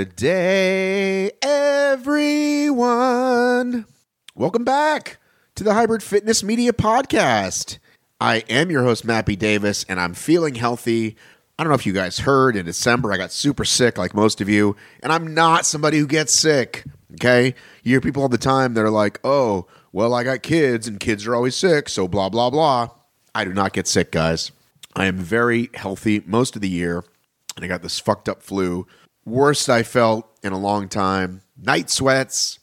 Good day, everyone. Welcome back to the Hybrid Fitness Media Podcast. I am your host, Matt B. Davis, and I'm feeling healthy. I don't know if you guys heard in December, I got super sick, like most of you, and I'm not somebody who gets sick. Okay? You hear people all the time that are like, oh, well, I got kids, and kids are always sick, so blah, blah, blah. I do not get sick, guys. I am very healthy most of the year, and I got this fucked up flu. Worst I felt in a long time. Night sweats,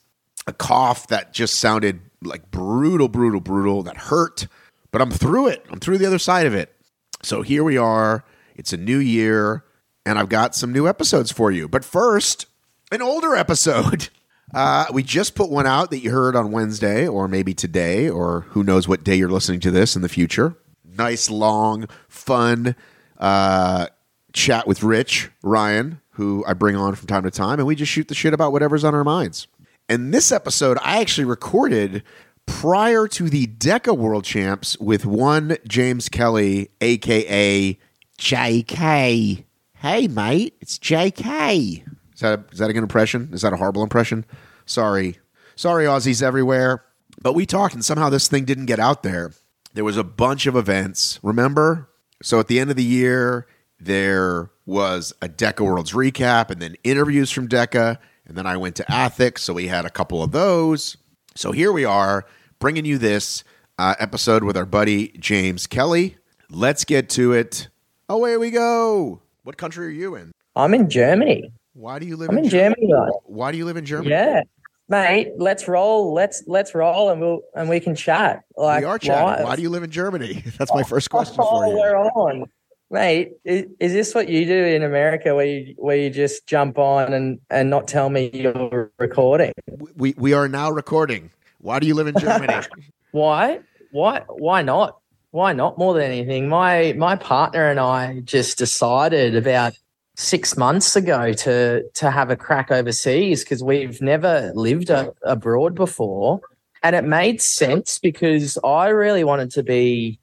a cough that just sounded like brutal, brutal, brutal, that hurt. But I'm through it. I'm through the other side of it. So here we are. It's a new year, and I've got some new episodes for you. But first, an older episode. Uh, we just put one out that you heard on Wednesday, or maybe today, or who knows what day you're listening to this in the future. Nice, long, fun uh, chat with Rich Ryan, who I bring on from time to time, and we just shoot the shit about whatever's on our minds. And this episode, I actually recorded prior to the DECA World Champs with one James Kelly, aka JK. Hey, mate, it's JK. Is that a, is that a good impression? Is that a horrible impression? Sorry, sorry, Aussies everywhere. But we talked, and somehow this thing didn't get out there. There was a bunch of events. Remember? So at the end of the year, there was a DECA Worlds recap, and then interviews from DECA, and then I went to Athics, so we had a couple of those. So here we are, bringing you this uh, episode with our buddy James Kelly. Let's get to it. Away we go. What country are you in? I'm in Germany. Why do you live in Germany? I'm in, in Germany, guys. Why do you live in Germany? Yeah, mate. Let's roll. Let's let's roll, and we'll and we can chat. Like we are chatting. live. Why do you live in Germany? That's my first question Oh, for you. we're on, mate. Is, is this what you do in America, where you where you just jump on and and not tell me you're recording? We we are now recording. Why do you live in Germany? Why? Why? Why not? Why not? More than anything, my my partner and I just decided about six months ago to to have a crack overseas because we've never lived a, abroad before, and it made sense because I really wanted to be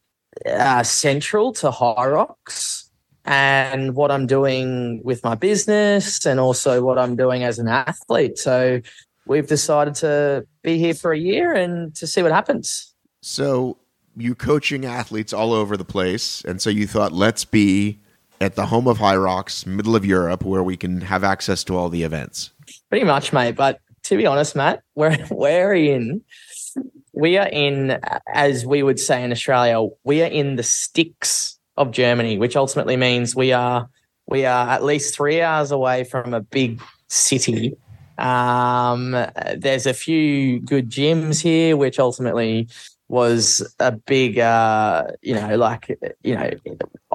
uh, central to Hyrox and what I'm doing with my business, and also what I'm doing as an athlete. So we've decided to be here for a year and to see what happens. so you coaching athletes all over the place, and so you thought, let's be at the home of Hyrox, middle of Europe, where we can have access to all the events. Pretty much, mate. But to be honest, Matt, we're we're in we are in, as we would say in Australia, we are in the sticks of Germany, which ultimately means we are we are at least three hours away from a big city. Um, there's a few good gyms here, which ultimately was a big, uh, you know, like you know,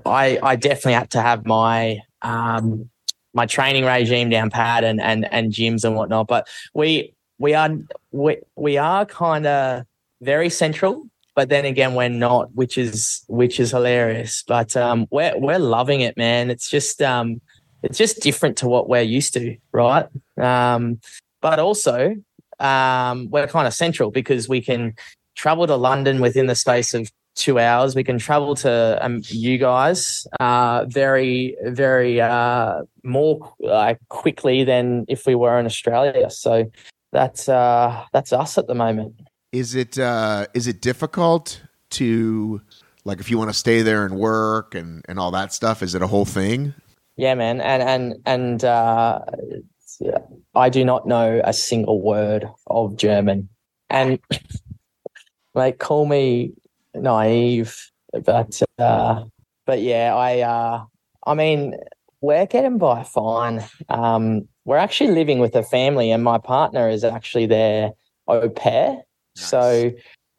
I I definitely had to have my um my training regime down pat and and and gyms and whatnot. But we we are we we are kind of very central, but then again we're not, which is which is hilarious. But um, we're we're loving it, man. It's just um, it's just different to what we're used to, right? Um, but also um, we're kind of central because we can travel to London within the space of two hours. We can travel to um, you guys uh, very, very uh, more uh, quickly than if we were in Australia. So that's uh, that's us at the moment. Is it uh, is it difficult to like if you want to stay there and work and and all that stuff? Is it a whole thing? Yeah, man, and and and uh, I do not know a single word of German, and like call me naive, but uh, but yeah, I uh, I mean, we're getting by fine. Um, we're actually living with a family, and my partner is actually their au pair. So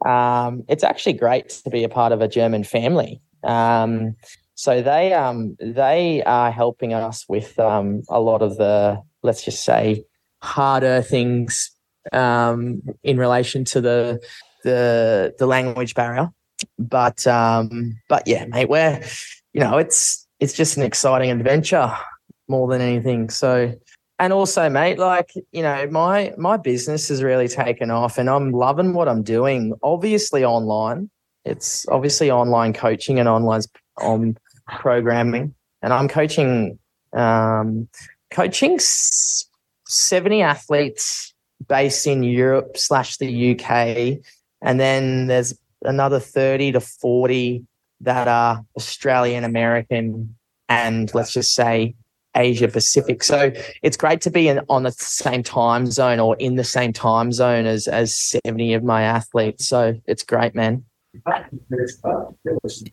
um, it's actually great to be a part of a German family. Um, so they um, they are helping us with um, a lot of the let's just say harder things um, in relation to the the the language barrier. But um, but yeah, mate, we're you know it's it's just an exciting adventure more than anything. So and also, mate, like you know, my my business has really taken off, and I'm loving what I'm doing. Obviously, online. It's obviously online coaching and online on programming, and I'm coaching um, coaching seventy athletes based in Europe slash the UK, and then there's another thirty to forty that are Australian American, and let's just say Asia Pacific. So it's great to be in, on the same time zone or in the same time zone as as 70 of my athletes. So it's great, man.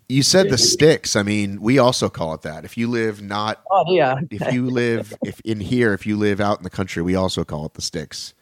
You said the sticks. I mean, we also call it that. If you live not Oh yeah. if you live if in here, if you live out in the country, we also call it the sticks.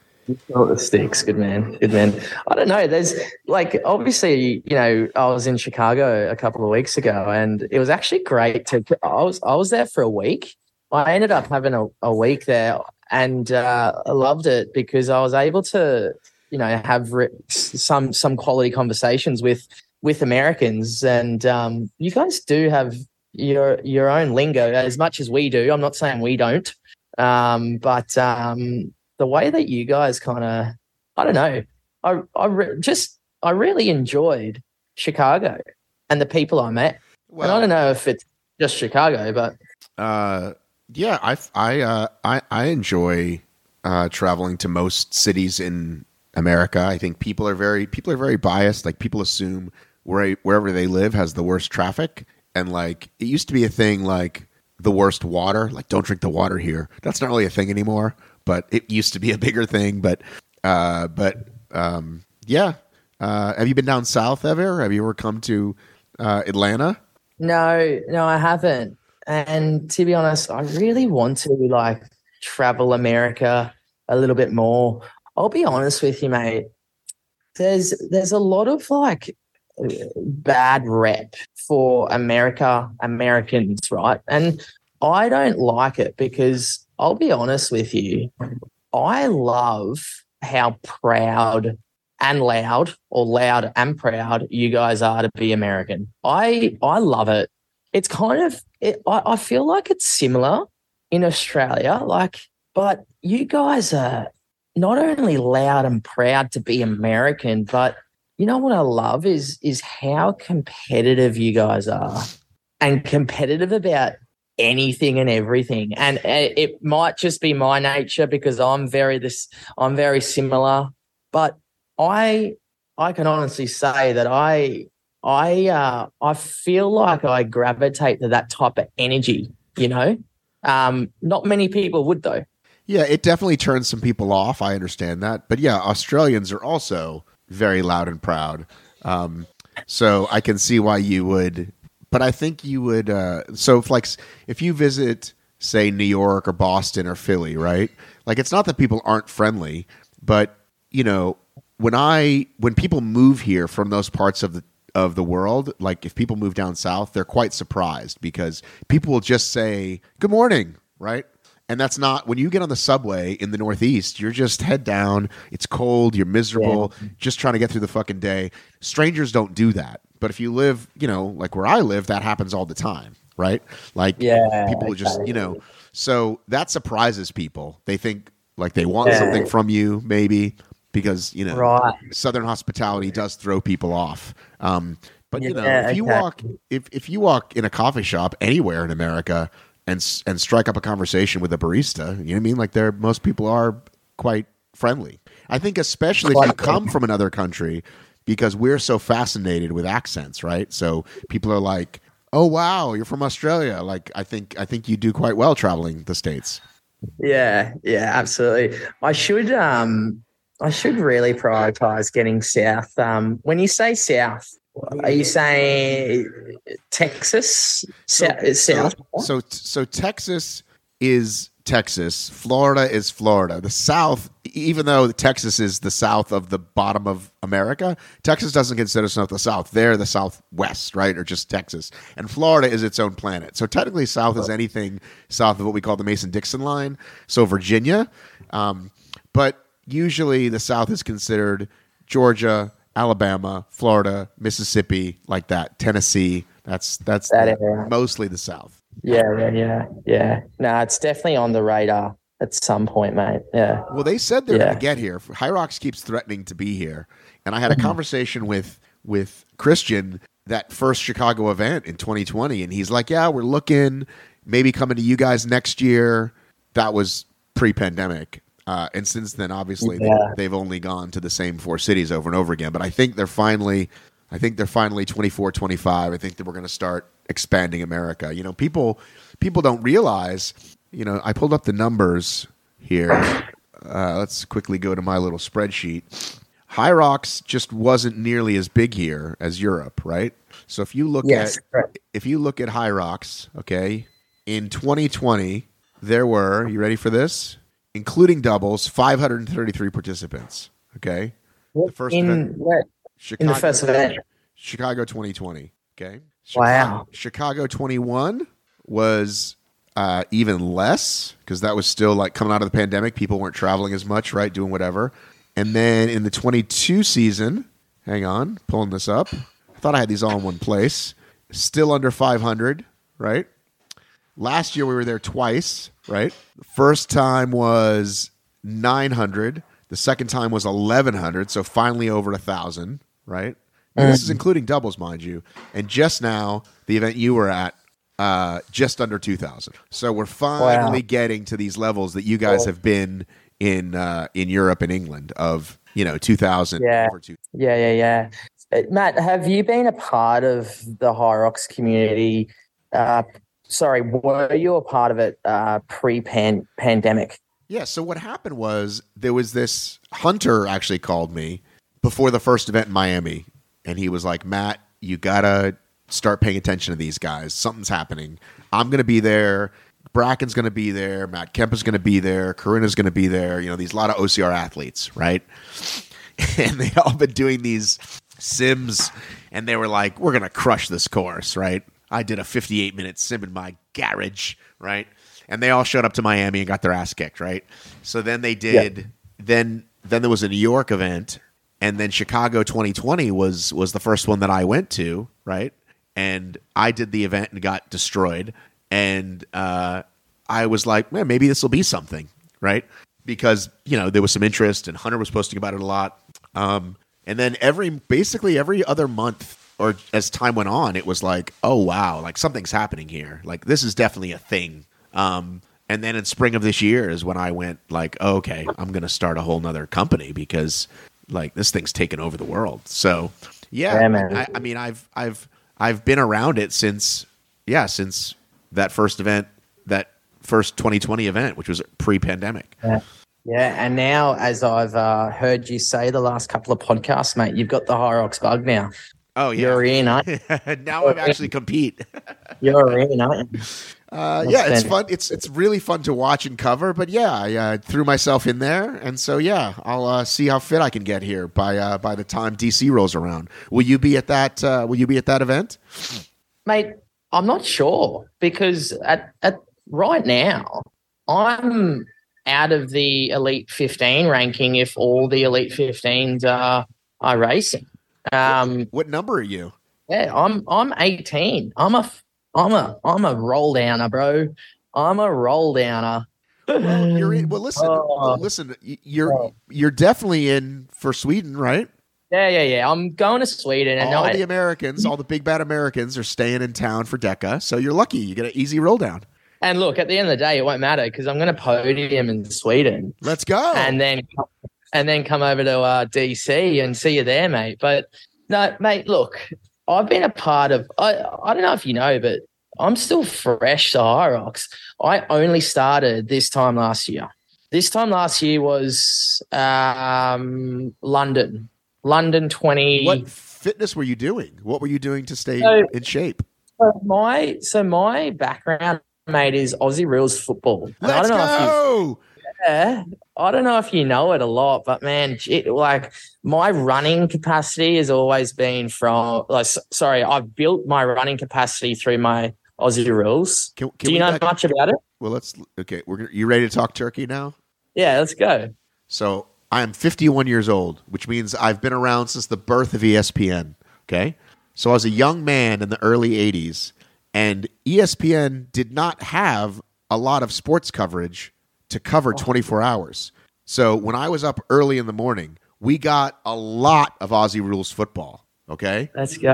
Oh, the sticks, good man, good man. I don't know. There's like obviously, you know, I was in Chicago a couple of weeks ago, and it was actually great to. I was I was there for a week, I ended up having a, a week there and uh, I loved it because I was able to, you know, have re- some some quality conversations with with Americans, and um, you guys do have your your own lingo as much as we do. I'm not saying we don't, um, but um, the way that you guys kind of, I don't know, I I re- just I really enjoyed Chicago and the people I met. Well, and I don't know if it's just Chicago, but uh, yeah, I I uh, I I enjoy uh, traveling to most cities in America. I think people are very people are very biased. Like people assume where wherever they live has the worst traffic, and like it used to be a thing like the worst water. Like don't drink the water here. That's not really a thing anymore, but it used to be a bigger thing. But uh, but um, yeah. Uh, have you been down south ever? Have you ever come to uh, Atlanta? No, no, I haven't. And to be honest, I really want to like travel America a little bit more. I'll be honest with you, mate. There's there's a lot of like bad rep for America, Americans, right? And I don't like it because I'll be honest with you. I love how proud and loud or loud and proud you guys are to be American. I I love it it's kind of it, I, I feel like it's similar in Australia, like, but you guys are not only loud and proud to be American, but you know what I love is is how competitive you guys are and competitive about anything and everything. And uh, it might just be my nature because I'm very this I'm very similar, but I I can honestly say that I I uh, I feel like I gravitate to that type of energy. You know, um, not many people would though. Yeah, it definitely turns some people off. I understand that, but yeah, Australians are also very loud and proud. Um, so I can see why you would. But I think you would. Uh, so if like if you visit, say New York or Boston or Philly, right? Like it's not that people aren't friendly, but you know when I when people move here from those parts of the of the world, like if people move down south, they're quite surprised because people will just say, Good morning, right? And that's not when you get on the subway in the Northeast, you're just head down. It's cold, you're miserable, yeah. just trying to get through the fucking day. Strangers don't do that. But if you live, you know, like where I live, that happens all the time, right? Like yeah, people just, you know, so that surprises people. They think like they want yeah. something from you, maybe because you know right. Southern hospitality does throw people off. Um, but you know, if you walk if if you walk in a coffee shop anywhere in America and and strike up a conversation with a barista, you know what I mean? Like there, most people are quite friendly. I think especially if you come from another country, because we're so fascinated with accents, right? So people are like, "Oh wow, you're from Australia." Like I think I think you do quite well traveling the states. Yeah, yeah, absolutely. I should um I should really prioritize getting south. Um, when you say south, Are you saying Texas? So- Sou- South? So so Texas is Texas. Florida is Florida. The South, even though Texas is the south of the bottom of America, Texas doesn't consider itself the South. They're the Southwest, right? Or just Texas. And Florida is its own planet. So technically, South is anything south of what we call the Mason Dixon line. So Virginia. Um, but usually the South is considered Georgia, Alabama, Florida, Mississippi, like that. Tennessee. That's that's That the- mostly the South. Yeah, yeah, yeah, yeah. No, it's definitely on the radar at some point, mate. Yeah. Well, they said they're going to get here. Hyrox keeps threatening to be here, and I had Mm-hmm. a conversation with with Christian that first Chicago event in 2020, and he's like, "Yeah, we're looking, maybe coming to you guys next year." That was pre-pandemic, uh, and since then, obviously, Yeah. they, they've only gone to the same four cities over and over again. But I think they're finally, I think they're finally 24, 25. I think that we're going to start expanding America. You know, people people don't realize. You know, I pulled up the numbers here. Uh, let's quickly go to my little spreadsheet. Hyrox just wasn't nearly as big here as Europe, right? So if you look Yes. at correct. if you look at Hyrox, okay, in 2020 there were you ready for this, including doubles, 533 participants. Okay, the first in event, where- Chicago, in the first event. Chicago 2020. Okay, Wow. Chicago, Chicago 21 was uh, even less because that was still like coming out of the pandemic. People weren't traveling as much, right? Doing whatever. And then in the 22 season, hang on, pulling this up. I thought I had these all in one place. Still under 500, right? Last year we were there twice, right? The first time was 900. The second time was 1100. So finally over a thousand, right? And this is including doubles, mind you. And just now, the event you were at, uh, just under 2,000. So we're finally Wow. getting to these levels that you guys have been in uh, in Europe and England of you know 2,000 Yeah. over 2,000. Yeah, yeah, yeah. Uh, Matt, have you been a part of the Hyrox community? Uh, sorry, were you a part of it uh, pre-pandemic? Yeah. So what happened was there was this hunter actually called me before the first event in Miami, and he was like, "Matt, you gotta start paying attention to these guys. Something's happening. I'm gonna be there. Brakken's gonna be there. Matt Kemp is gonna be there. Corinna's gonna be there. You know, these lot of OCR athletes, right? and they all been doing these sims, and they were like, "We're gonna crush this course, right?" I did a 58 minute sim in my garage, right? And they all showed up to Miami and got their ass kicked, right? So then they did. Then then there was a New York event, and then Chicago 2020 was was the first one that I went to, right? And I did the event and got destroyed, and uh, I was like, man, maybe this will be something, right? Because you know there was some interest, and Hunter was posting about it a lot. Um, and then every basically every other month or as time went on, it was like, oh wow, like something's happening here. Like this is definitely a thing. Um, and then in spring of this year is when I went like, oh, okay, I'm gonna start a whole nother company because like this thing's taken over the world. So yeah, Yeah. I, I mean, I've I've I've been around it since yeah since that first event that first 2020 event, which was pre-pandemic. Yeah, and now as I've uh, heard you say the last couple of podcasts, mate, you've got the Rocks bug now. Oh You're yeah, in, aren't now I'm actually compete. You're in, aren't? Uh, yeah, it's fun. It's it's really fun to watch and cover. But yeah, I uh, threw myself in there, and so yeah, I'll uh, see how fit I can get here by uh, by the time DC rolls around. Will you be at that? Uh, will you be at that event? Mate, I'm not sure because at, at right now, I'm out of the Elite 15 ranking if all the Elite 15s are, are racing. Um, What number are you? yeah, I'm I'm 18. I'm a I'm a I'm a roll downer, bro. I'm a roll downer. Well, you're in, well. Listen, Oh. listen. You're Oh. you're definitely in for Sweden, right? Yeah, yeah, yeah. I'm going to Sweden and all I, the Americans, all the big bad Americans, are staying in town for DECA. So you're lucky. You get an easy roll down. and look, at the end of the day, it won't matter because I'm going to podium in Sweden. Let's go. and then and then come over to uh, DC and see you there, mate. But no, mate, look, I've been a part of. I I don't know if you know, but I'm still fresh to Rocks. I only started this time last year. This time last year was um, London, London twenty. what fitness were you doing? What were you doing to stay So- in shape? So my so my background, mate, is Aussie rules football. I Let's don't know if you go. Yeah, I don't know if you know it a lot, but man, it, like my running capacity has always been from like. Sorry, I've built my running capacity through my Aussie rules. Can, can Do you know back- much about it? Well, let's. Okay, we're you ready to talk turkey now? Yeah, let's go. So I am 51 years old, which means I've been around since the birth of ESPN. Okay. So I was a young man in the early 80s, and ESPN did not have a lot of sports coverage to cover 24 hours. So when I was up early in the morning, we got a lot of Aussie rules football. Okay. Let's go.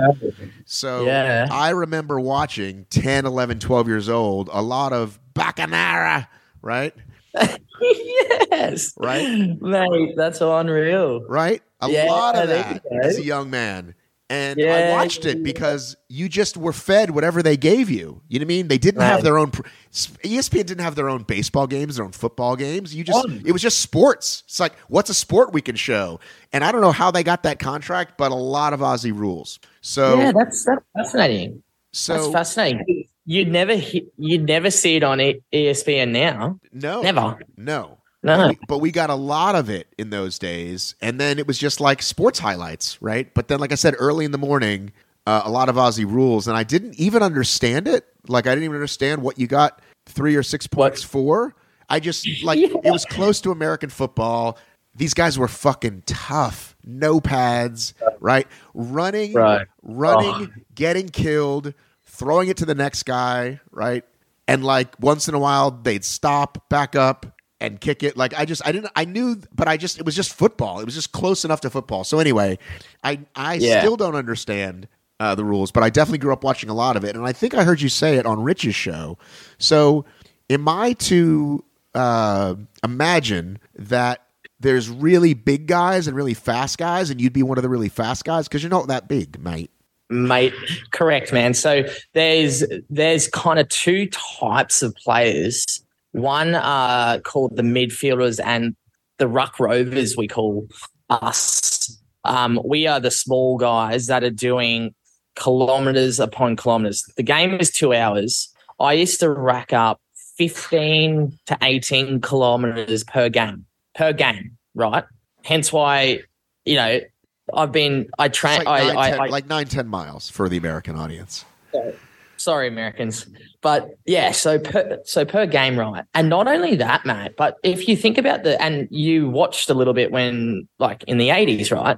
So Yeah. I remember watching 10, 11, 12 years old, a lot of Bacanara, right? yes, Right? mate. That's unreal. right? A Yeah, lot of that as a young man. And I watched it because you just were fed whatever they gave you. You know what I mean? They didn't have their own. ESPN didn't have their own baseball games, their own football games. You just it was just sports. It's like what's a sport we can show? And I don't know how they got that contract, but a lot of Aussie rules. So yeah, that's that's fascinating. so that's fascinating. You'd never you'd never see it on ESPN now. no, Never. no. No. We- but we got a lot of it in those days, and then it was just like sports highlights, right? But then, like I said, early in the morning, uh, a lot of Aussie rules, and I didn't even understand it. Like I didn't even understand what you got three or six What? points for. I just like it was close to American football. These guys were fucking tough, no pads, right? Running, Right. running, Oh. getting killed, throwing it to the next guy, right? And like once in a while they'd stop, back up, and kick it. Like I just I didn't I knew but I just it was just football. It was just close enough to football. So anyway, I I Yeah. still don't understand uh, the rules, but I definitely grew up watching a lot of it. And I think I heard you say it on Rich's show. So am I to uh, imagine that there's really big guys and really fast guys, and you'd be one of the really fast guys because you're not that big, mate. Mate, correct, man. So there's there's kind of two types of players. One uh called the midfielders and the ruck rovers we call us. Um, we are the small guys that are doing kilometers upon kilometers. The game is two hours. I used to rack up 15 to 18 kilometers per game. Per game, right? Hence why, you know, I've been I train like, I, nine, I, ten, I like nine, ten miles for the American audience. sorry americans but yeah so per so per game right. And not only that matt but if you think about the and you watched a little bit when like in the 80s right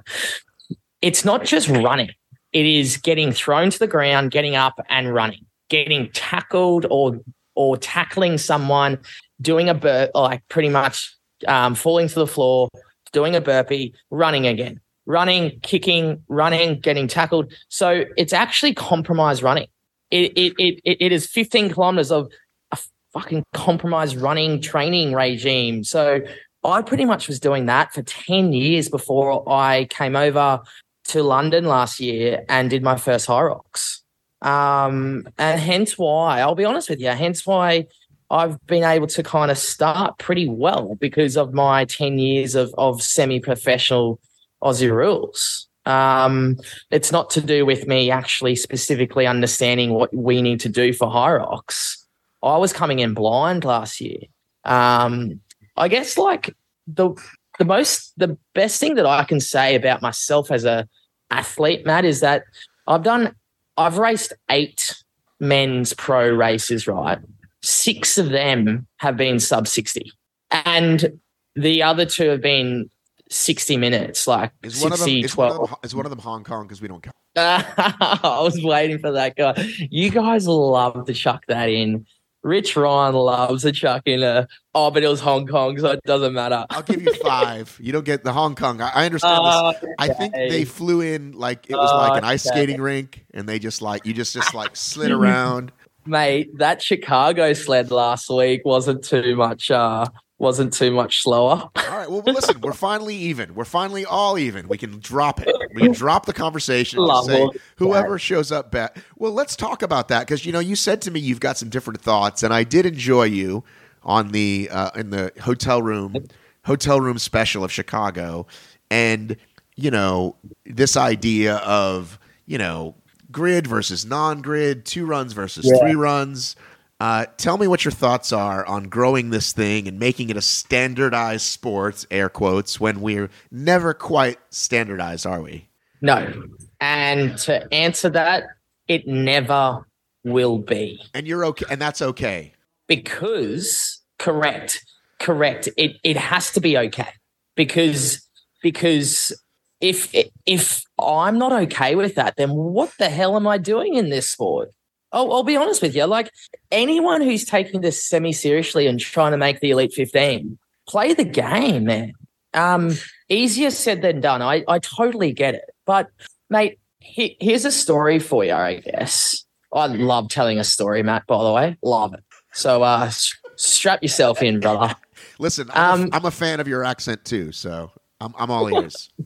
it's not just running. It is getting thrown to the ground getting up and running getting tackled or or tackling someone doing a bur like pretty much um, falling to the floor doing a burpee running again. Running kicking running getting tackled. So it's actually compromised running it it it, it, is 15 kilometers of a fucking compromised running training regime. So I pretty much was doing that for 10 years before I came over to London last year and did my first Hyrox. Um, and hence why, I'll be honest with you, hence why I've been able to kind of start pretty well because of my 10 years of, of semi professional Aussie rules. Um, it's not to do with me actually specifically understanding what we need to do for rocks. I was coming in blind last year. Um, I guess like the the most the best thing that I can say about myself as a athlete, Matt, is that I've done I've raced eight men's pro races, right? Six of them have been sub 60. And the other two have been 60 minutes, like Is one of them 60, is one of them, is one of them Hong Kong because we don't count. I was waiting for that guy. You guys love to chuck that in. Rich Ryan loves to chuck in a, oh, but it was Hong Kong, so it doesn't matter. I'll give you five. you don't get the Hong Kong. I, I understand this. I think they flew in like it was like an ice Okay. skating rink, and they just like you just just like slid around. Mate, that Chicago sled last week wasn't too much, uh, wasn't too much slower. All right. Well, listen, we're finally even. We're finally all even. We can drop it. We can drop the conversation. And Love say whoever shows up bet. Well, let's talk about that because you know you said to me you've got some different thoughts, and I did enjoy you on the uh, in the hotel room hotel room special of Chicago, and you know, this idea of, you know, grid versus non grid, two runs versus Yeah. three runs. Uh, tell me what your thoughts are on growing this thing and making it a standardized sport, air quotes, when we're never quite standardized, are we? No. And to answer that, it never will be. And you're okay, and that's okay. because correct correct it it has to be okay because because if if i'm not okay with that then what the hell am i doing in this sport I'll, I'll be honest with you like anyone who's taking this semi seriously and trying to make the elite 15 play the game man. Um easier said than done. I i totally get it. But mate he, here's a story for you i guess. I love telling a story matt by the way. Love it. So uh, strap yourself in, brother. Listen, I'm, Um, a, I'm a fan of your accent too, so I'm, I'm all ears.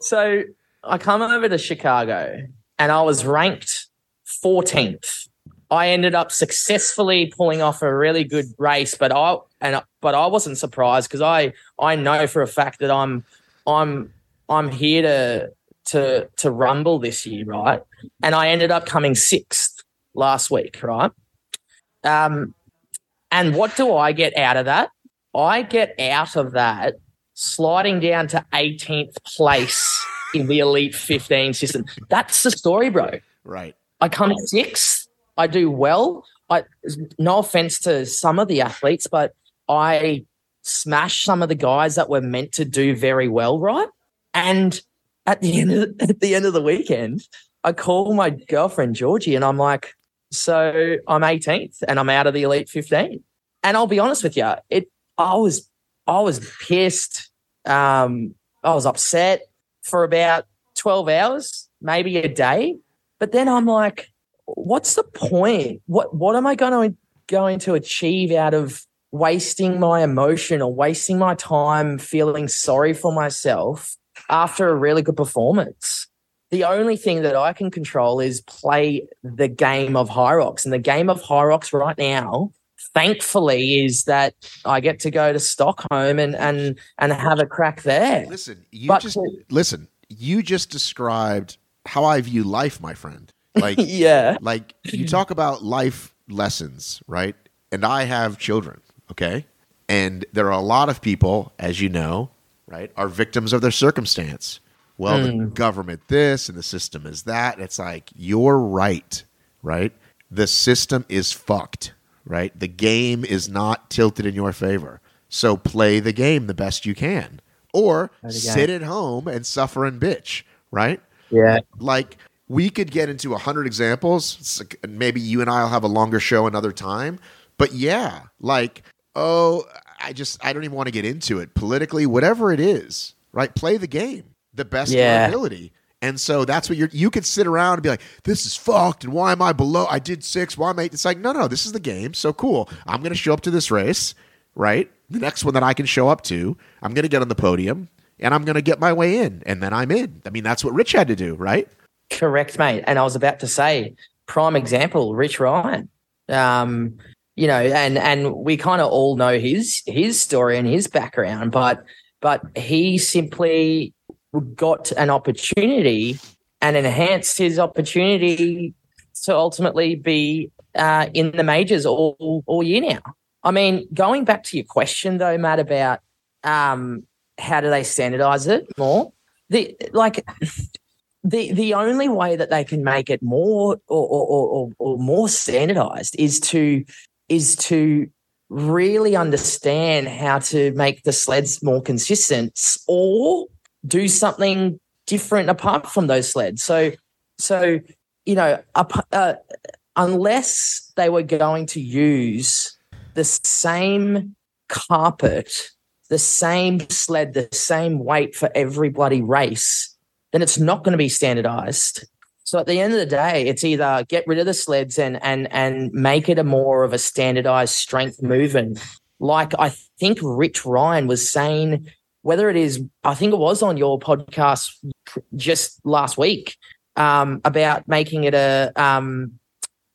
So I come over to Chicago and I was ranked 14th. I ended up successfully pulling off a really good race, but I and but I wasn't surprised because I I know for a fact that I'm I'm I'm here to to to rumble this year, right? And I ended up coming sixth last week, right? Um, and what do I get out of that? I get out of that sliding down to 18th place in the Elite 15 system. That's the story, bro. Right. I come sixth. I do well. I no offense to some of the athletes, but I smash some of the guys that were meant to do very well, right? And at the end of at the end of the weekend, I call my girlfriend Georgie and I'm like, so I'm 18th and I'm out of the elite 15. And I'll be honest with you, it I was I was pissed. Um, I was upset for about 12 hours, maybe a day. But then I'm like, what's the point? What what am I going to going to achieve out of wasting my emotion or wasting my time feeling sorry for myself after a really good performance? The only thing that I can control is play the game of Rocks. And the game of Rocks right now, thankfully, is that I get to go to Stockholm and and and have a crack there. Listen, you But- just listen. You just described how I view life, my friend. Like, yeah. like you talk about life lessons, right? And I have children, okay? And there are a lot of people, as you know, right, are victims of their circumstance. Well, the government this and the system is that. It's like you're right, right? The system is fucked, right? The game is not tilted in your favor. So play the game the best you can. Or sit at home and suffer and bitch, right? Yeah. like we could get into a hundred examples. Like- Maybe you and I'll have a longer show another time. But yeah, like oh, I just I don't even want to get into it politically. Whatever it is, right? Play the game the best of Yeah. your ability. And so that's what you're. You could sit around and be like, "This is fucked," and why am I below? I did six. Why am I? It's like, no, no, this is the game. So cool. I'm going to show up to this race, right? The next one that I can show up to, I'm going to get on the podium and I'm going to get my way in, and then I'm in. I mean, that's what Rich had to do, right? Correct, mate. And I was about to say, prime example, Rich Ryan. Um, you know, and and we kind of all know his his story and his background, but but he simply got an opportunity and enhanced his opportunity to ultimately be uh, in the majors all all year now. I mean, going back to your question though, Matt, about um, how do they standardize it more? The like the the only way that they can make it more or or, or, or more standardized is to is to really understand how to make the sleds more consistent or do something different apart from those sleds so so you know ap- uh, unless they were going to use the same carpet the same sled the same weight for every bloody race then it's not going to be standardized. So at the end of the day, it's either get rid of the sleds and and and make it a more of a standardized strength movement. Like I think Rich Ryan was saying, whether it is, I think it was on your podcast just last week um, about making it a um,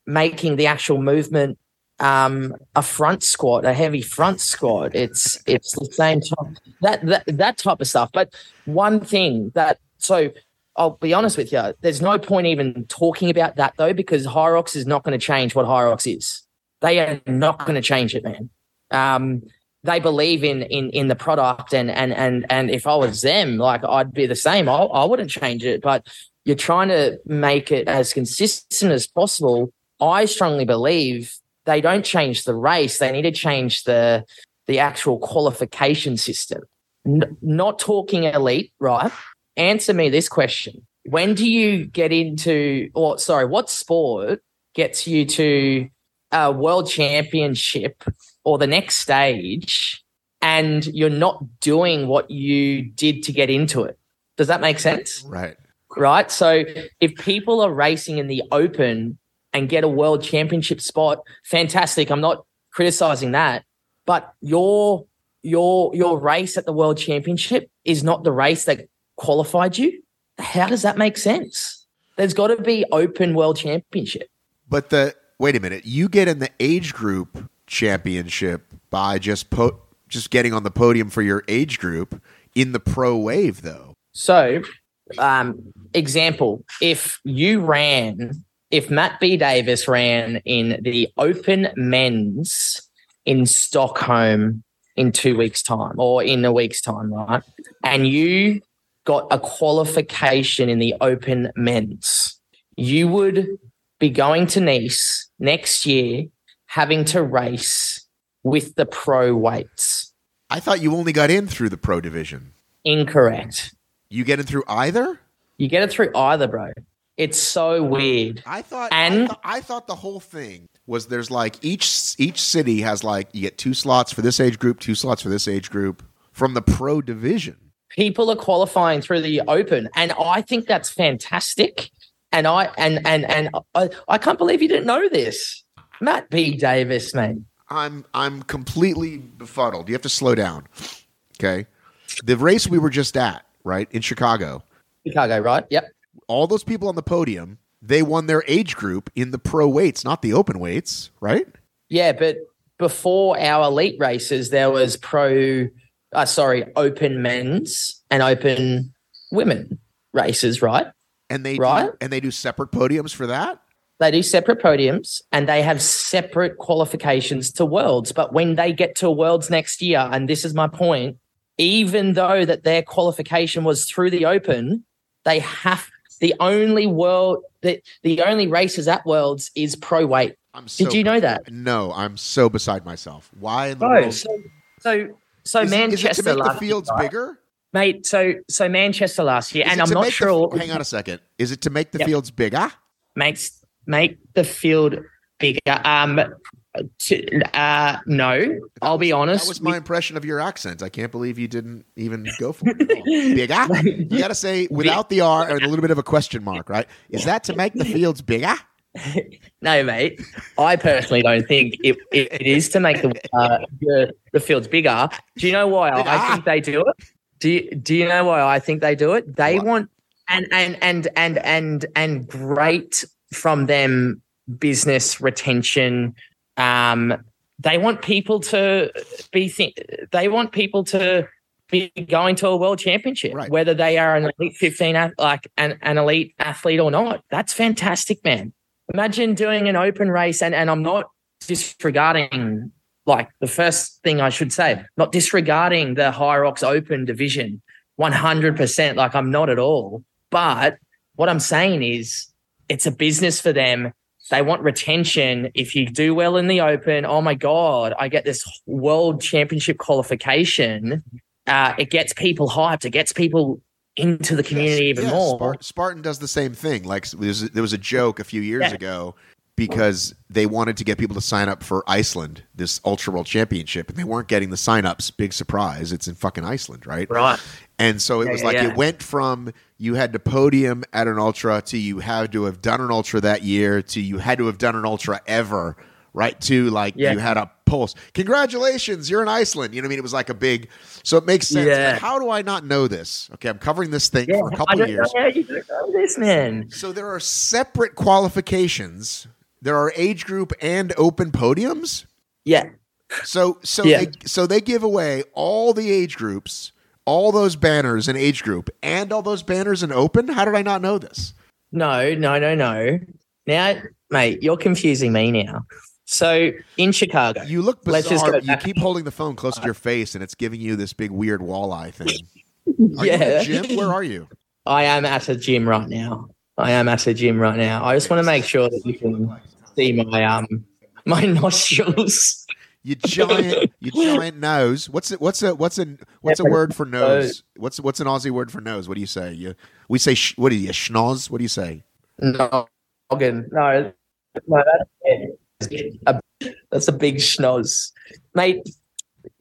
making the actual movement um, a front squat, a heavy front squat. It's it's the same type that that that type of stuff. But one thing that so I'll be honest with you, there's no point even talking about that though, because Hyrox is not going to change what Hyrox is. They are not going to change it, man. Um, they believe in in in the product, and and and and if I was them, like I'd be the same. I, I wouldn't change it, but you're trying to make it as consistent as possible. I strongly believe they don't change the race; they need to change the the actual qualification system. N- not talking elite, right? Answer me this question: When do you get into, or sorry, what sport gets you to a world championship or the next stage, and you're not doing what you did to get into it? Does that make sense? Right. right? So if people are racing in the open and get a world championship spot, fantastic. I'm not criticizing that, but your your your race at the world championship is not the race that qualified you. How does that make sense? There's got to be open world championship. But the wait a minute, you get in the age group championship by just po- just getting on the podium for your age group in the pro wave though. So, um, example, if you ran, if Matt B. Davis ran in the open men's in Stockholm in two weeks' time or in a week's time, right? And you got a qualification in the open men's, you would be going to Nice next year having to race with the pro weights. I thought you only got in through the pro division. Incorrect. You get in through either? You get it through either, bro. It's so weird. I thought And- I, thought I thought the whole thing was there's like each each city has like you get two slots for this age group, two slots for this age group from the pro division. People are qualifying through the open, and I think that's fantastic. And I and and and I, I can't believe you didn't know this, Matt B. Davis, man. I'm I'm completely befuddled. You have to slow down. Okay. The race we were just at, right, in Chicago, Chicago, right? Yep. All those people on the podium, they won their age group in the pro weights, not the open weights, right? Yeah, but before our elite races, there was pro, uh, sorry, open men's and open women races, right? And they Right. do, and they do separate podiums for that. They do separate podiums and they have separate qualifications to worlds. But when they get to worlds next year, and this is my point, even though that their qualification was through the open, they have the only world the, the only races at worlds is pro weight. I'm so Did you know that? No, I'm so beside myself. Why in the Oh, world? so so so is, it- is Manchester it to make the last fields year, bigger? mate. So so Manchester last year, Is and I'm not make the- sure hang on a second. Is it to make the Yep. fields bigger? makes make the field bigger. Um, to, uh, no, I'll be honest. That was my impression of your accent. I can't believe you didn't even go for it. bigger? You got to say without the R and a little bit of a question mark, right? Is that to make the fields bigger? No, mate. I personally don't think it, it, it is to make the, uh, the the fields bigger. Do you know why I think they do it? Do you, do you know why I think they do it? They What? want and and and and and and great from them business retention. Um, they want people to be think. They want people to be going to a world championship, Right. whether they are an elite fifteen, like an, an elite athlete or not. That's fantastic, man. Imagine doing an open race, and and I'm not disregarding like the first thing I should say, not disregarding the Hyrox Open division, 100%. Like I'm not at all. But what I'm saying is it's a business for them. They want retention. If you do well in the open, oh my God, I get this world championship qualification. Uh, it gets people hyped. It gets people into the community Yes, even yes. more. Spartan does the same thing. Like there was, a joke a few years Yeah. ago because they wanted to get people to sign up for Iceland, this Ultra World Championship, and they weren't getting the signups. Big surprise! It's in fucking Iceland, right? Right. And so it Yeah, was yeah, like yeah. it went from you had to podium at an ultra to you had to have done an ultra that year to you had to have done an ultra ever, right? To like you had a pulse. Congratulations, you're in Iceland. You know what I mean? It was like a big. So it makes sense. Yeah. How do I not know this? Okay, I'm covering this thing Yeah, for a I couple don't years. know how you don't know this, man. So there are separate qualifications there are age group and open podiums. Yeah. So so Yeah. they so they give away all the age groups, all those banners in age group, and all those banners in open. How did I not know this? No, no, no, no. Now, mate, you're confusing me now. So in Chicago, You look Let's just bizarre. You keep holding the phone close to your face, and it's giving you this big weird walleye thing. Are you Yeah. at the gym? Where are you? I am at a gym right now. I am at a gym right now. I just want to make sure that you can see my um my nostrils. You giant, you giant nose. What's it? What's a what's a what's a word for nose? What's what's an Aussie word for nose? What do you say? You we say sh- what do you schnoz? What do you say? No, Noggin. no, no, that's a, that's a big schnoz, mate.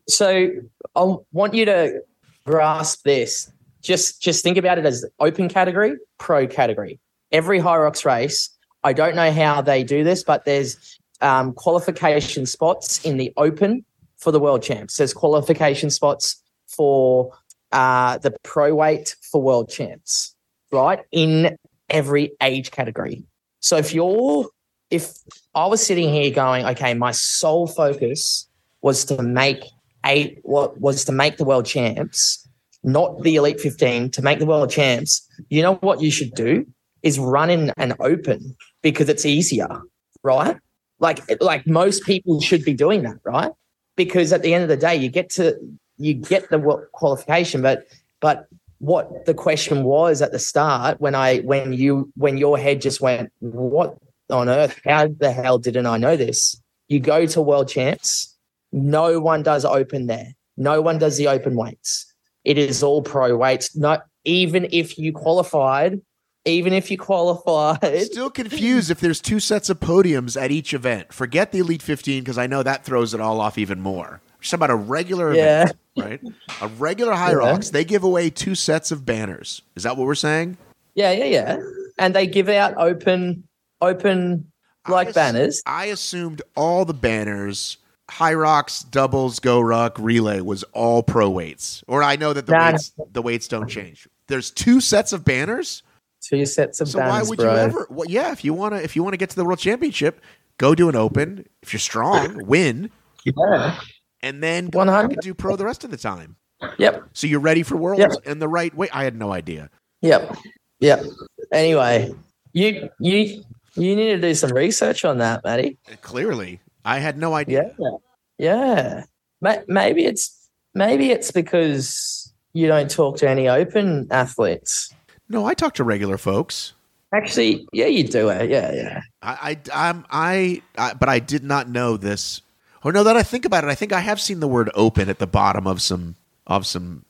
So I want you to grasp this. Just just think about it as open category, pro category. Hyrox race, I don't know how they do this, but there's um, qualification spots in the open for the world champs. There's qualification spots for uh, the pro weight for world champs, right? In every age category. So if you're, if I was sitting here going, okay, my sole focus was to make eight, what was to make the world champs, not the elite 15, to make the world champs, you know what you should do is run in an open because it's easier, right? Like, like most people should be doing that, right? Because at the end of the day, you get to, you get the qualification, but, but what the question was at the start when I when you when your head just went, what on earth? How the hell didn't I know this? You go to world champs, no one does open there. No one does the open weights. It is all pro weights. Not even if you qualified, even if you qualified, Still confused if there's two sets of podiums at each event. Forget the Elite 15 because I know that throws it all off even more. Just about a regular Yeah. event, right? A regular High Yeah. Rocks, they give away two sets of banners. Is that what we're saying? yeah, yeah, yeah. And they give out open, open like I ass- banners. I assumed all the banners, Hyrox, doubles, Go Ruck, Relay was all pro weights. Or I know that the Nah. weights the weights don't change. There's two sets of banners. Two sets of So banners, why would bro. you ever? Well, yeah, if you want to, if you want to get to the world championship, go do an open. If you're strong, win, Yeah. and then go 100. and do pro the rest of the time. Yep. So you're ready for worlds Yep. in the right way. I had no idea. Yep. Yep. Anyway, you you you need to do some research on that, Matty. Uh, clearly, I had no idea. Yeah. Yeah. Maybe it's maybe it's because you don't talk to any open athletes. No, I talk to regular folks. Actually, yeah, you do it. Yeah, yeah. I, I, I'm, I, I, but I did not know this. Or no, that I think about it, I think I have seen the word "open" at the bottom of some of some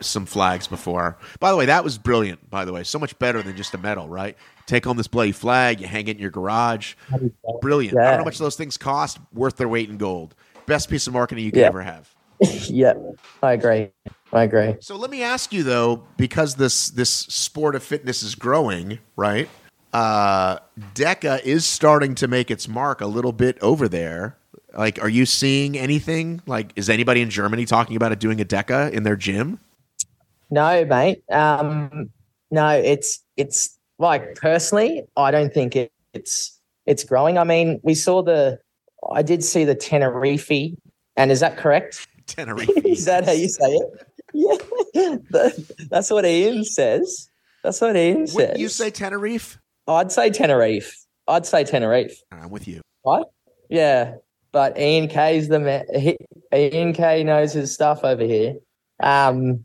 some flags before. By the way, that was brilliant. By the way, so much better than just a medal, right? Take home this bloody flag, you hang it in your garage. Brilliant. I don't know how much those things cost. Worth their weight in gold. Best piece of marketing you could Yeah. ever have. yeah. I agree. I agree. So let me ask you though, because this this sport of fitness is growing, right? Uh, DECA is starting to make its mark a little bit over there. Like, are you seeing anything? Like, is anybody in Germany talking about it doing a DECA in their gym? No, mate. Um, no, it's it's like personally, I don't think it, it's it's growing. I mean, we saw the, I did see the Tenerife, and is that correct? Tenerife. is that how you say it? Yeah, The- that's what Ian says. That's what Ian says. Wouldn't you say Tenerife? I'd say Tenerife. I'd say Tenerife. I'm with you. What? Yeah, but Ian K's the man. He, Ian K knows his stuff over here. Um,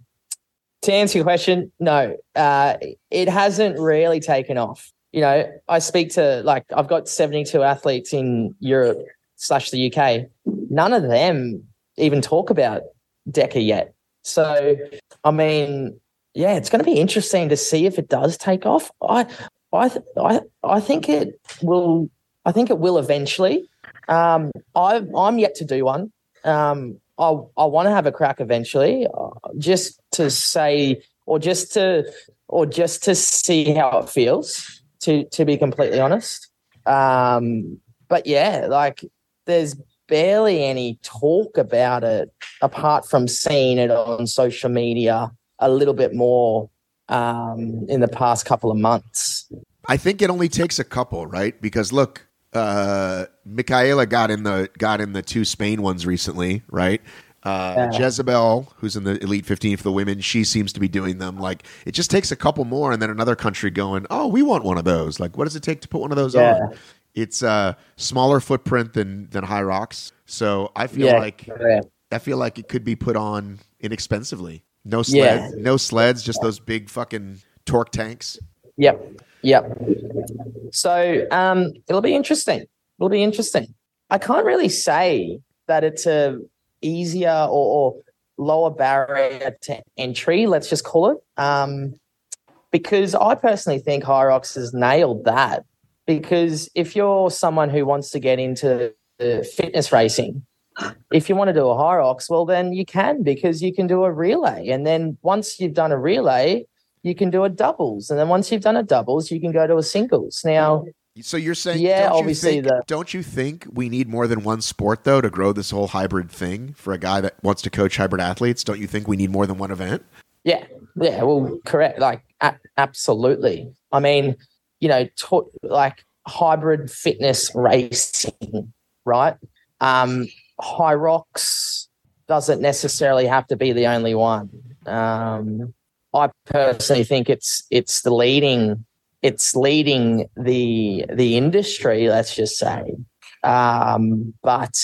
to answer your question, no, uh, it hasn't really taken off. You know, I speak to like I've got seventy-two athletes in Europe slash the UK. None of them even talk about Deca yet. So, I mean, yeah, it's going to be interesting to see if it does take off. I, I, I, I think it will. I think it will eventually. Um, I, I'm yet to do one. Um, I, I want to have a crack eventually, uh, just to say, or just to, or just to see how it feels. To to be completely honest, um, but yeah, like there's barely any talk about it apart from seeing it on social media a little bit more um, in the past couple of months. I think it only takes a couple, right? Because look, uh, Michaela got in the got in the two Spain ones recently, right? Uh, Yeah. Jezebel, who's in the Elite 15 for the women, she seems to be doing them. Like it just takes a couple more, and then another country going, "Oh, we want one of those." Like, what does it take to put one of those Yeah. on? It's a smaller footprint than than Hyrox, so I feel Yeah, like correct. I feel like it could be put on inexpensively. No sleds, no sleds, just those big fucking torque tanks. Yep. Yep. So um, it'll be interesting. It'll be interesting. I can't really say that it's a easier or, or lower barrier to entry. Let's just call it, um, because I personally think Hyrox has nailed that. Because if you're someone who wants to get into fitness racing, if you want to do a Hyrox, well, then you can because you can do a relay, and then once you've done a relay, you can do a doubles, and then once you've done a doubles, you can go to a singles. Now, So you're saying, Yeah, don't obviously You think, the- don't you think we need more than one sport though to grow this whole hybrid thing for a guy that wants to coach hybrid athletes? Don't you think we need more than one event? yeah, yeah, well, correct, like a- absolutely. I mean, you know, to- like hybrid fitness racing, right? Um, Hyrox doesn't necessarily have to be the only one. Um, I personally think it's it's the leading it's leading the the industry. Let's just say, um, but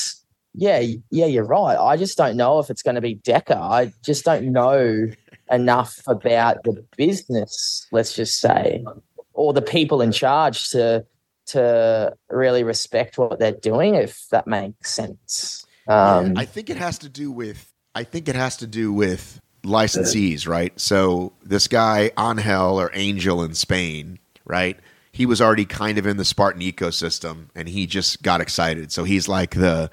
yeah, yeah, you're right. I just don't know if it's going to be Deca. I just don't know enough about the business. Let's just say, or the people in charge to to really respect what they're doing. If that makes sense. Um, I think it has to do with I think it has to do with licensees, right? So this guy Angel or Angel in Spain, right? He was already kind of in the Spartan ecosystem and he just got excited. So he's like the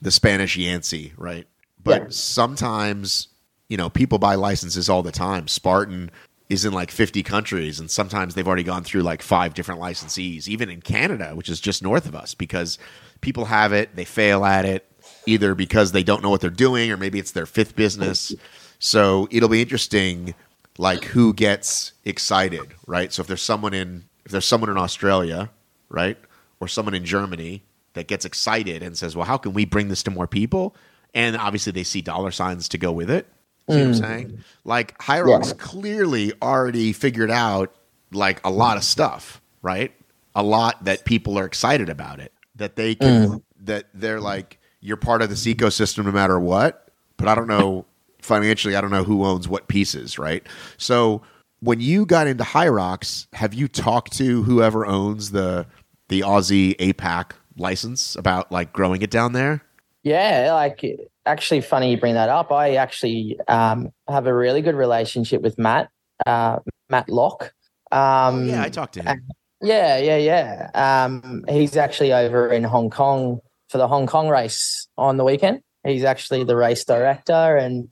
the Spanish Yancey, right? But Yeah. sometimes, you know, people buy licenses all the time. Spartan is in like 50 countries and sometimes they've already gone through like five different licensees even in Canada which is just north of us because people have it they fail at it either because they don't know what they're doing or maybe it's their fifth business so it'll be interesting like who gets excited right so if there's someone in if there's someone in Australia right or someone in Germany that gets excited and says well how can we bring this to more people and obviously they see dollar signs to go with it See what I'm mm. saying? Like Hyrox clearly already figured out like a lot of stuff, right? A lot that people are excited about it. That they can mm. that they're like, you're part of this ecosystem no matter what. But I don't know financially, I don't know who owns what pieces, right? So when you got into Hyrox, have you talked to whoever owns the the Aussie APAC license about like growing it down there? Yeah, like actually, funny you bring that up. I actually um, have a really good relationship with Matt, uh, Matt Locke. Um, yeah, I talked to him. yeah, yeah, yeah. Um, he's actually over in Hong Kong for the Hong Kong race on the weekend. He's actually the race director, and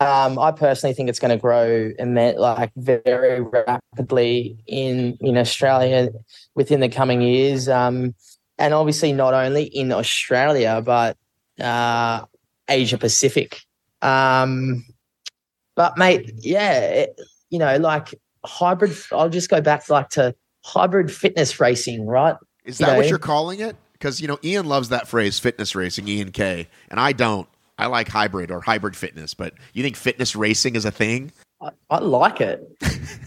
um, I personally think it's going to grow like very rapidly in in Australia within the coming years. Um, and obviously, not only in Australia, but uh, Asia Pacific. Um, but mate, yeah, it, you know, like hybrid. I'll just go back like to hybrid fitness racing, right? Is you that what you're calling it? Because you know Ian loves that phrase, fitness racing, Ian K, and I don't. I like hybrid or hybrid fitness, but you think fitness racing is a thing? I, I like it.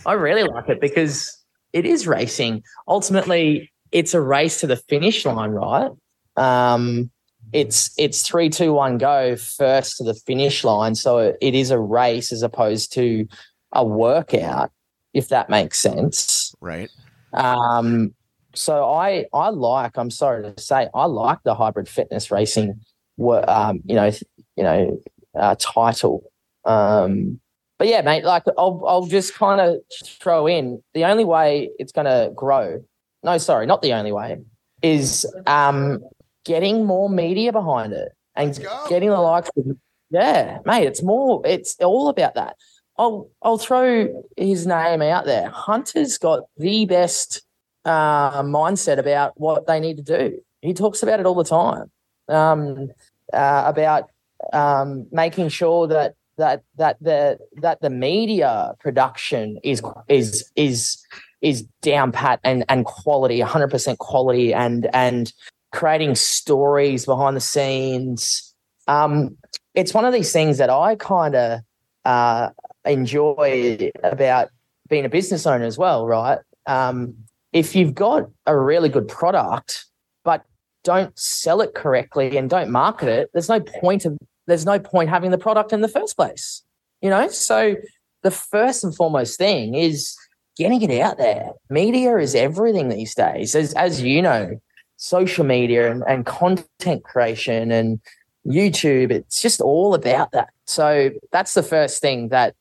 I really like it because it is racing. Ultimately, it's a race to the finish line, right? Um, it's it's three, two, one, go first to the finish line. So it is a race as opposed to a workout, if that makes sense. Right. Um, so I I like. I'm sorry to say, I like the hybrid fitness racing. Um, you know, you know, uh, title. Um, but yeah, mate. Like I'll I'll just kind of throw in the only way it's going to grow. No, sorry, not the only way is um getting more media behind it and getting the likes. Of, yeah, mate. It's more. It's all about that. I'll I'll throw his name out there. Hunter's got the best uh, mindset about what they need to do. He talks about it all the time. Um, uh, about um, making sure that that that the that the media production is is is is down pat and and quality, 100% quality, and and creating stories behind the scenes. Um, it's one of these things that I kind of uh, enjoy about being a business owner as well, right? Um, if you've got a really good product, but don't sell it correctly and don't market it, there's no point of there's no point having the product in the first place. You know, so the first and foremost thing is getting it out there. Media is everything these days, as as you know, social media and, and content creation and YouTube. It's just all about that. So that's the first thing that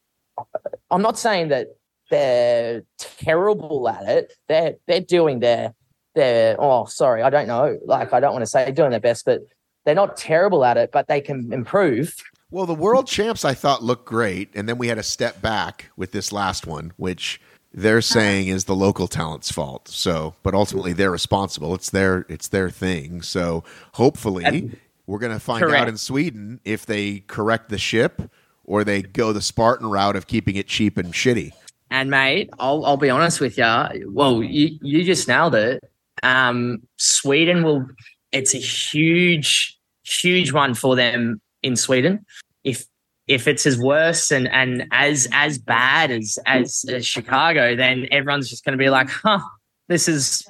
I'm not saying that they're terrible at it. They're they're doing their their oh sorry, I don't know. Like I don't want to say doing their best, but they're not terrible at it, but they can improve. Well, the world champs I thought looked great, and then we had a step back with this last one, which they're saying is the local talent's fault. So, but ultimately they're responsible. It's their it's their thing. So, hopefully, we're going to find Correct. out in Sweden if they correct the ship or they go the Spartan route of keeping it cheap and shitty. And mate, I'll I'll be honest with you. Well, you you just nailed it. Um, Sweden will. It's a huge, huge one for them in Sweden. If if it's as worse and and as as bad as as, as Chicago, then everyone's just going to be like, "Huh, this is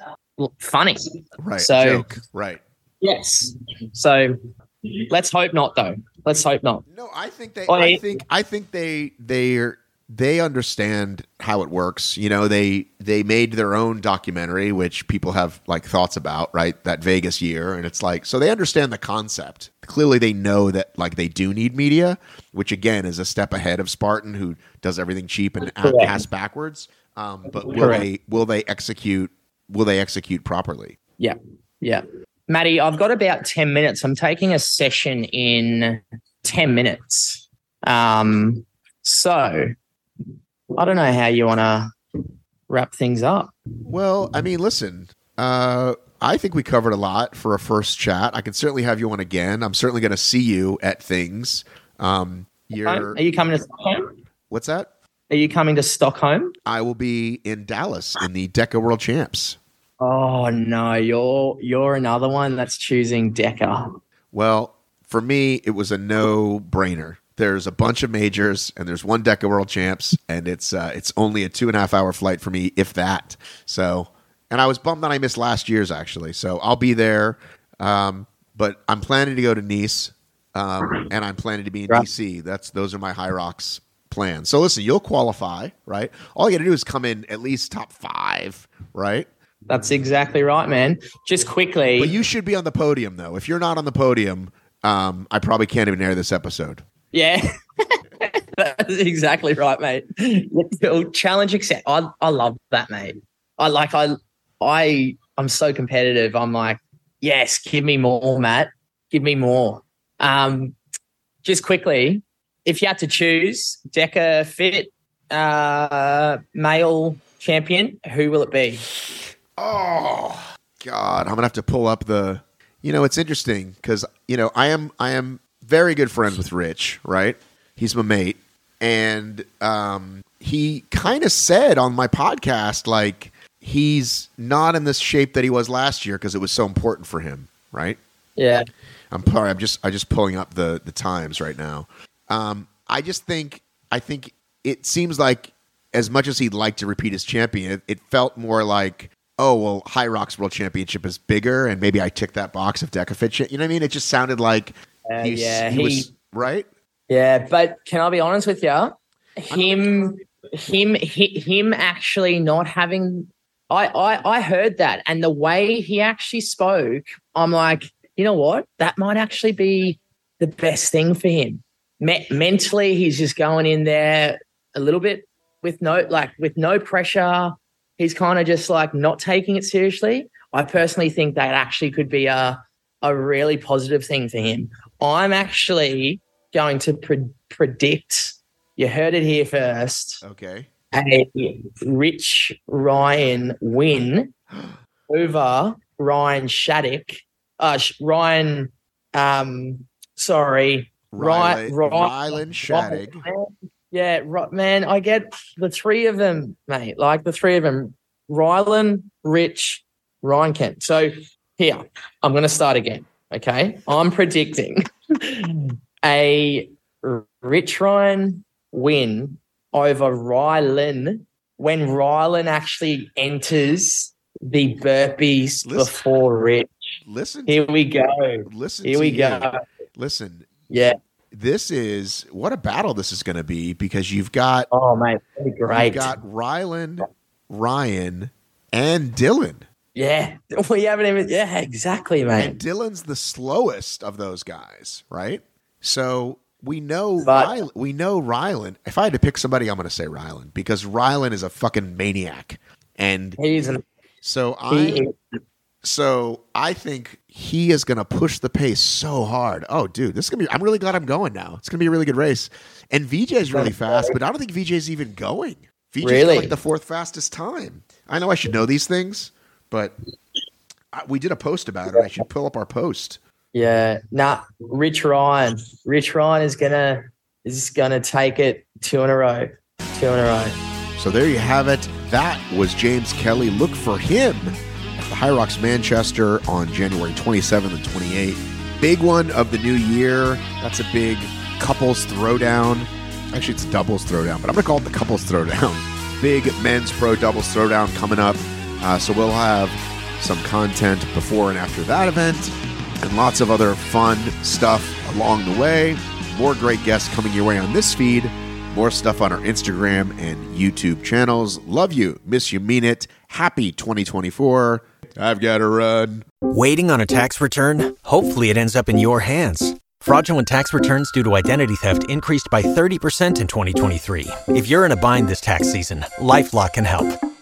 funny." Right. So- joke. Right. Yes. So let's hope not, though. Let's hope not. No, I think they. Oh, I think. I think they. They they understand how it works. You know, they they made their own documentary, which people have like thoughts about, right? That Vegas year, and it's like so they understand the concept. Clearly, they know that like they do need media, which again is a step ahead of Spartan, who does everything cheap and Correct. ass backwards. Um, but will Correct. they will they execute? Will they execute properly? Yeah. Yeah. Maddie, I've got about 10 minutes. I'm taking a session in 10 minutes. Um, so I don't know how you want to wrap things up. Well, I mean, listen, uh, I think we covered a lot for a first chat. I can certainly have you on again. I'm certainly going to see you at things. Um, you're Are you coming to Stockholm? what's that? Are you coming to Stockholm? I will be in Dallas in the Deca World Champs. Oh no, you're you're another one that's choosing Deca. Well, for me, it was a no brainer. There's a bunch of majors and there's one Deca World Champs, and it's uh, it's only a two and a half hour flight for me, if that. So, and I was bummed that I missed last year's actually. So I'll be there, um, but I'm planning to go to Nice, um, and I'm planning to be in Right. DC. That's those are my Hyrox plans. So listen, you'll qualify, right? All you got to do is come in at least top five, right? That's exactly right, man. Just quickly, But you should be on the podium, though. If you're not on the podium, um, I probably can't even air this episode. Yeah. That's exactly right, mate. Your Challenge accept. I I love that, mate. I like I I I'm so competitive. I'm like, yes, give me more, Matt. Give me more. Um just quickly, if you had to choose Deca Fit uh male champion, who will it be? Oh God, I'm gonna have to pull up the. You know, it's interesting because you know I am I am very good friends with Rich, right? He's my mate, and um, he kind of said on my podcast like he's not in this shape that he was last year because it was so important for him, right? Yeah. I'm sorry. I'm just I'm just pulling up the the times right now. Um, I just think I think it seems like as much as he'd like to repeat his champion, it, it felt more like oh well, Hyrox World Championship is bigger, and maybe I tick that box of Decafit shit. You know what I mean? It just sounded like Uh, he's- yeah, he, he- was right. Yeah, but can I be honest with you? Him, him, hi- him actually not having. I, I, I heard that, and the way he actually spoke, I'm like, you know what? That might actually be the best thing for him. Me- mentally, he's just going in there a little bit with no, like, with no pressure. He's kind of just like not taking it seriously. I personally think that actually could be a a really positive thing for him. I'm actually going to pre- predict. You heard it here first. Okay. A Rich Ryan win over Ryan Shattuck. Uh, Ryan, um, sorry, Riley, Ry- Ry- Rylan Shattuck. Yeah, right, man. I get the three of them, mate. Like the three of them Rylan, Rich, Ryan Kent. So here, I'm going to start again. Okay. I'm predicting a Rich Ryan win over Rylan when Rylan actually enters the burpees Listen. before Rich. Listen. Here we go. listen. Here we you. go. Listen. Yeah. This is what a battle this is going to be because you've got Oh. That'd great. you've got Rylan, Ryan, and Dylan. Yeah. We haven't even. Yeah, exactly, And mate. Dylan's the slowest of those guys, right? So we know But- Rylan, we know Rylan. If I had to pick somebody, I'm going to say Rylan because Rylan is a fucking maniac, and He's an. so I so I think he is going to push the pace so hard. Oh, dude, this is gonna be. I'm really glad I'm going now. It's going to be a really good race, and VJ is really fast, but I don't think VJ is even going. VJ's Really? like the fourth fastest time. I know I should know these things, but I, we did a post about it. I should pull up our post. Yeah, nah. Rich Ryan, Rich Ryan is gonna is gonna take it two in a row, two in a row. So there you have it. That was James Kelly. Look for him at the Hyrox Manchester on January 27th and 28th. Big one of the new year. That's a big couples throwdown. Actually, it's a doubles throwdown, but I'm going to call it the couples throwdown. Big men's pro doubles throwdown coming up. Uh, so we'll have some content before and after that event and lots of other fun stuff along the way. More great guests coming your way on this feed. More stuff on our Instagram and YouTube channels. Love you. Miss you. Mean it. Happy 2024. I've got to run. Waiting on a tax return? Hopefully, it ends up in your hands. Fraudulent tax returns due to identity theft increased by 30% in 2023. If you're in a bind this tax season, LifeLock can help.